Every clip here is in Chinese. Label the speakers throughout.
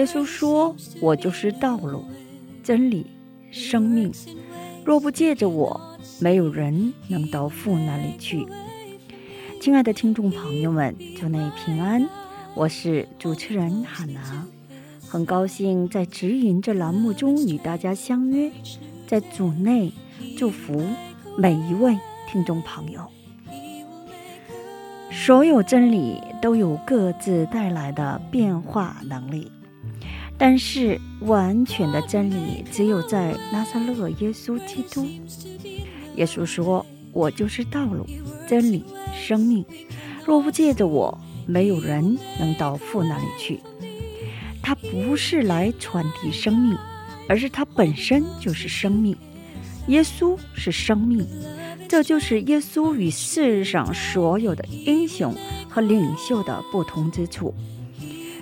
Speaker 1: 耶
Speaker 2: 稣说：“我就是道路、真理、生命。若不借着我，没有人能到父那里去。”亲爱的听众朋友们，祝你平安，我是主持人海娜，很高兴在指引这栏目中与大家相约，在主内祝福每一位听众朋友。所有真理都有各自带来的变化能力，但是完全的真理只有在拿撒勒耶稣基督。耶稣说：“我就是道路、真理、生命。若不借着我，没有人能到父那里去。”他不是来传递生命，而是他本身就是生命。耶稣是生命。这就是耶稣与世上所有的英雄和领袖的不同之处。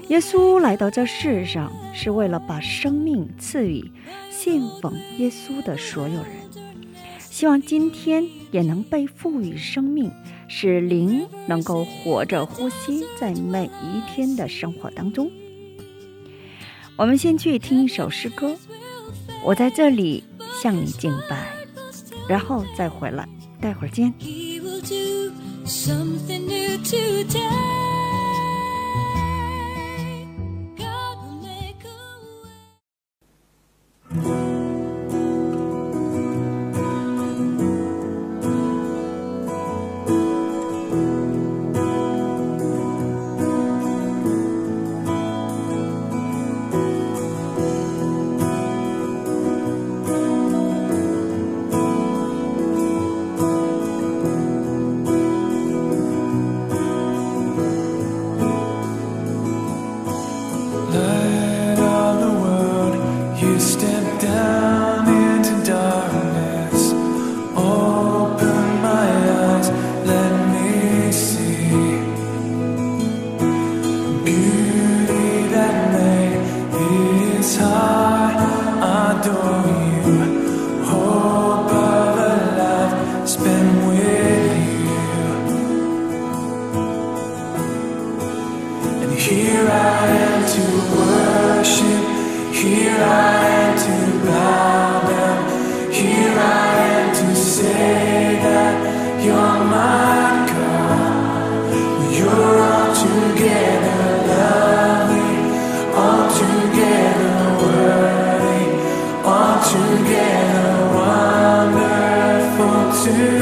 Speaker 2: 耶稣来到这世上，是为了把生命赐予信奉耶稣的所有人。希望今天也能被赋予生命，使灵能够活着呼吸在每一天的生活当中。我们先去听一首诗歌，我在这里向你敬拜，然后再回来。待会儿见。
Speaker 3: you. to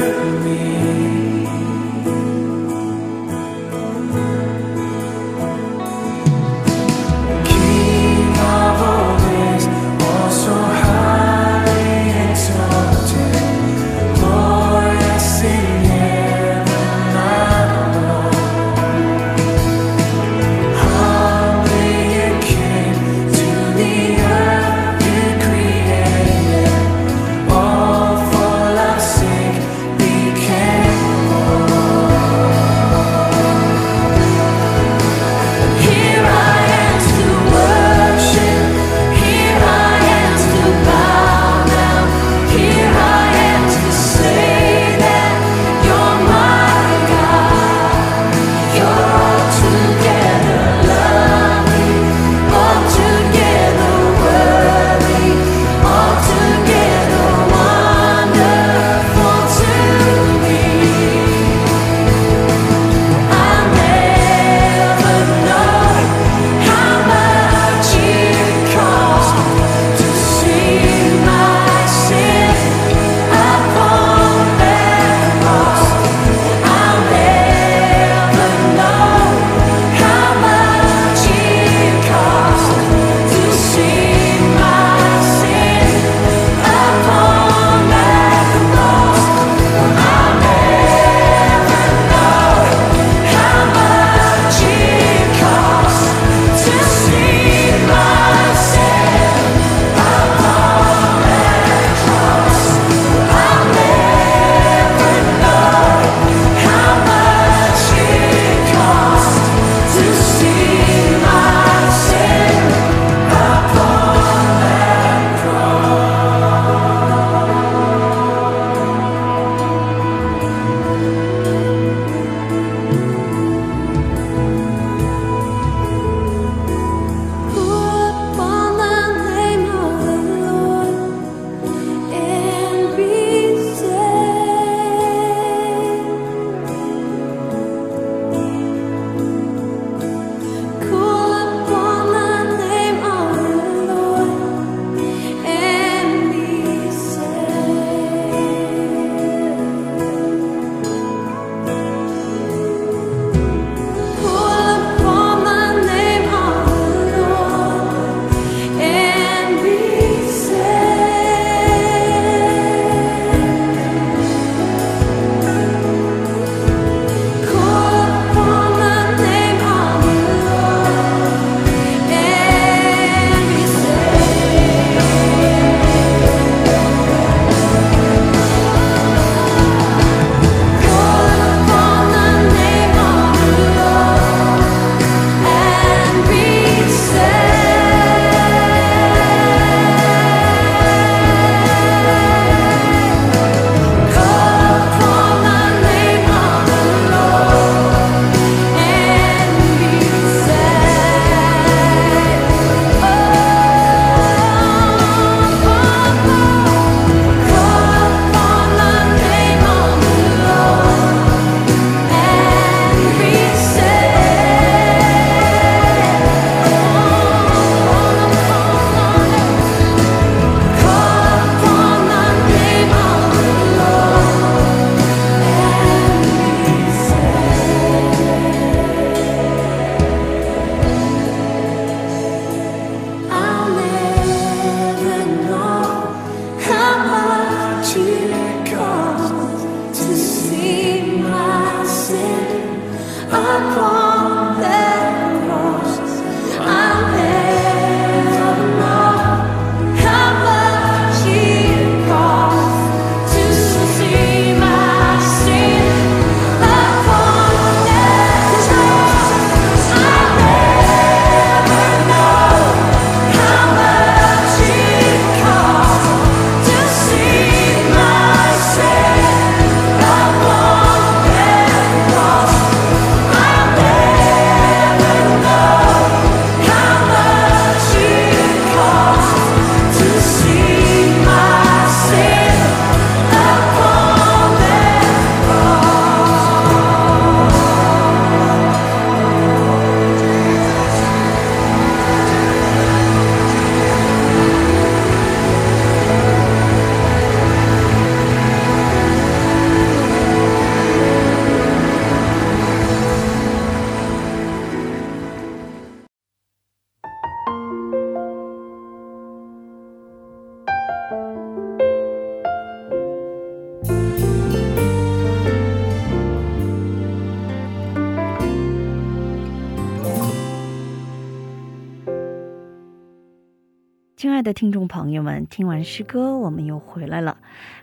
Speaker 2: 亲爱的听众朋友们，听完诗歌，我们又回来了。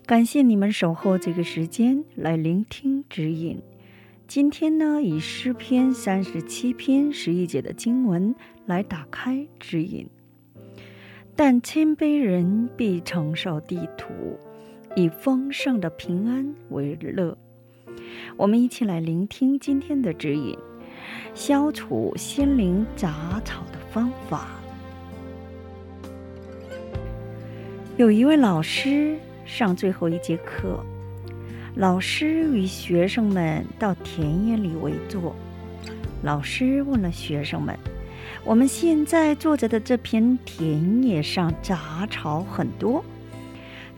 Speaker 2: 感谢你们守候这个时间来聆听指引。今天呢，以诗篇三十七篇十一节的经文来打开指引。但谦卑人必承受地土，以丰盛的平安为乐。我们一起来聆听今天的指引：消除心灵杂草的方法。有一位老师上最后一节课，老师与学生们到田野里围坐。老师问了学生们：“我们现在坐着的这片田野上杂草很多，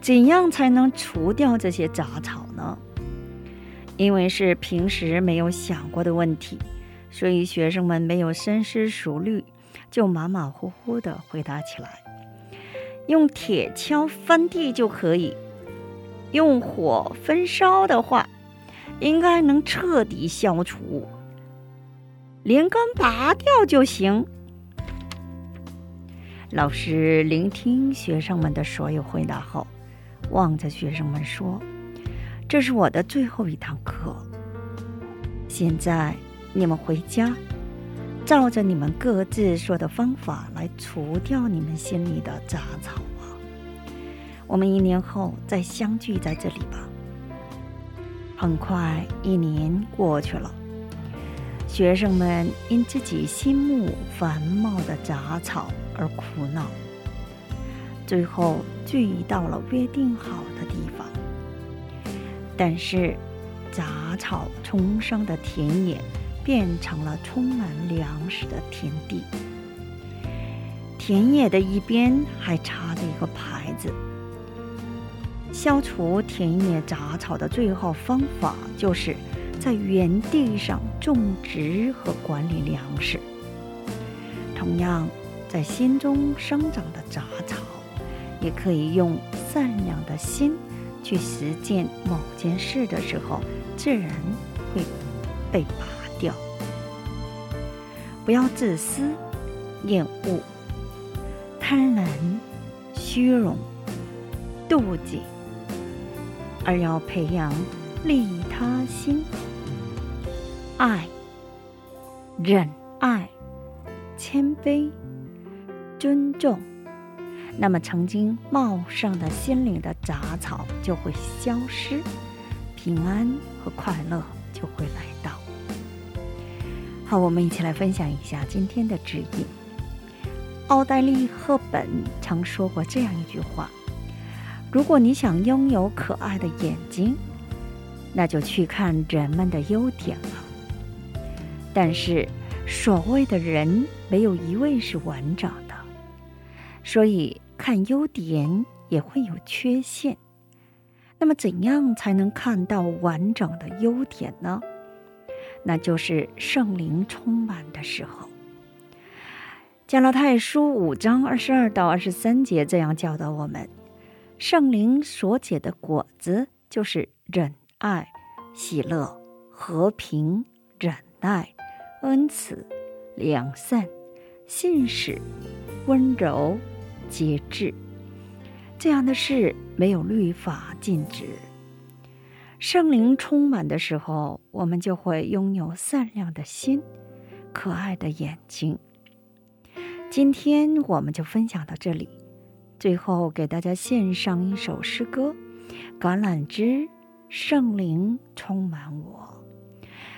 Speaker 2: 怎样才能除掉这些杂草呢？”因为是平时没有想过的问题，所以学生们没有深思熟虑，就马马虎虎地回答起来。用铁锹翻地就可以，用火焚烧的话，应该能彻底消除。连根拔掉就行。老师聆听学生们的所有回答后，望着学生们说：“这是我的最后一堂课。现在你们回家。”照着你们各自说的方法来除掉你们心里的杂草啊！我们一年后再相聚在这里吧。很快一年过去了，学生们因自己心目繁茂的杂草而苦恼，最后聚到了约定好的地方。但是，杂草丛生的田野。变成了充满粮食的田地。田野的一边还插着一个牌子。消除田野杂草的最好方法，就是在原地上种植和管理粮食。同样，在心中生长的杂草，也可以用善良的心去实践某件事的时候，自然会被拔。不要自私、厌恶、贪婪、虚荣、妒忌，而要培养利他心、爱、忍爱、谦卑、尊重。那么，曾经茂盛的心灵的杂草就会消失，平安和快乐就会来到。好，我们一起来分享一下今天的指引。奥黛丽·赫本曾说过这样一句话：“如果你想拥有可爱的眼睛，那就去看人们的优点了。但是，所谓的人没有一位是完整的，所以看优点也会有缺陷。那么，怎样才能看到完整的优点呢？”那就是圣灵充满的时候。加拉太书五章二十二到二十三节这样教导我们：圣灵所结的果子就是忍爱、喜乐、和平、忍耐、恩慈、良善、信使、温柔、节制。这样的事没有律法禁止。圣灵充满的时候，我们就会拥有善良的心、可爱的眼睛。今天我们就分享到这里，最后给大家献上一首诗歌《橄榄枝》，圣灵充满我。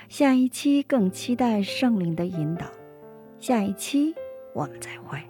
Speaker 2: 下一期更期待圣灵的引导，下一期我们再会。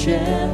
Speaker 3: 下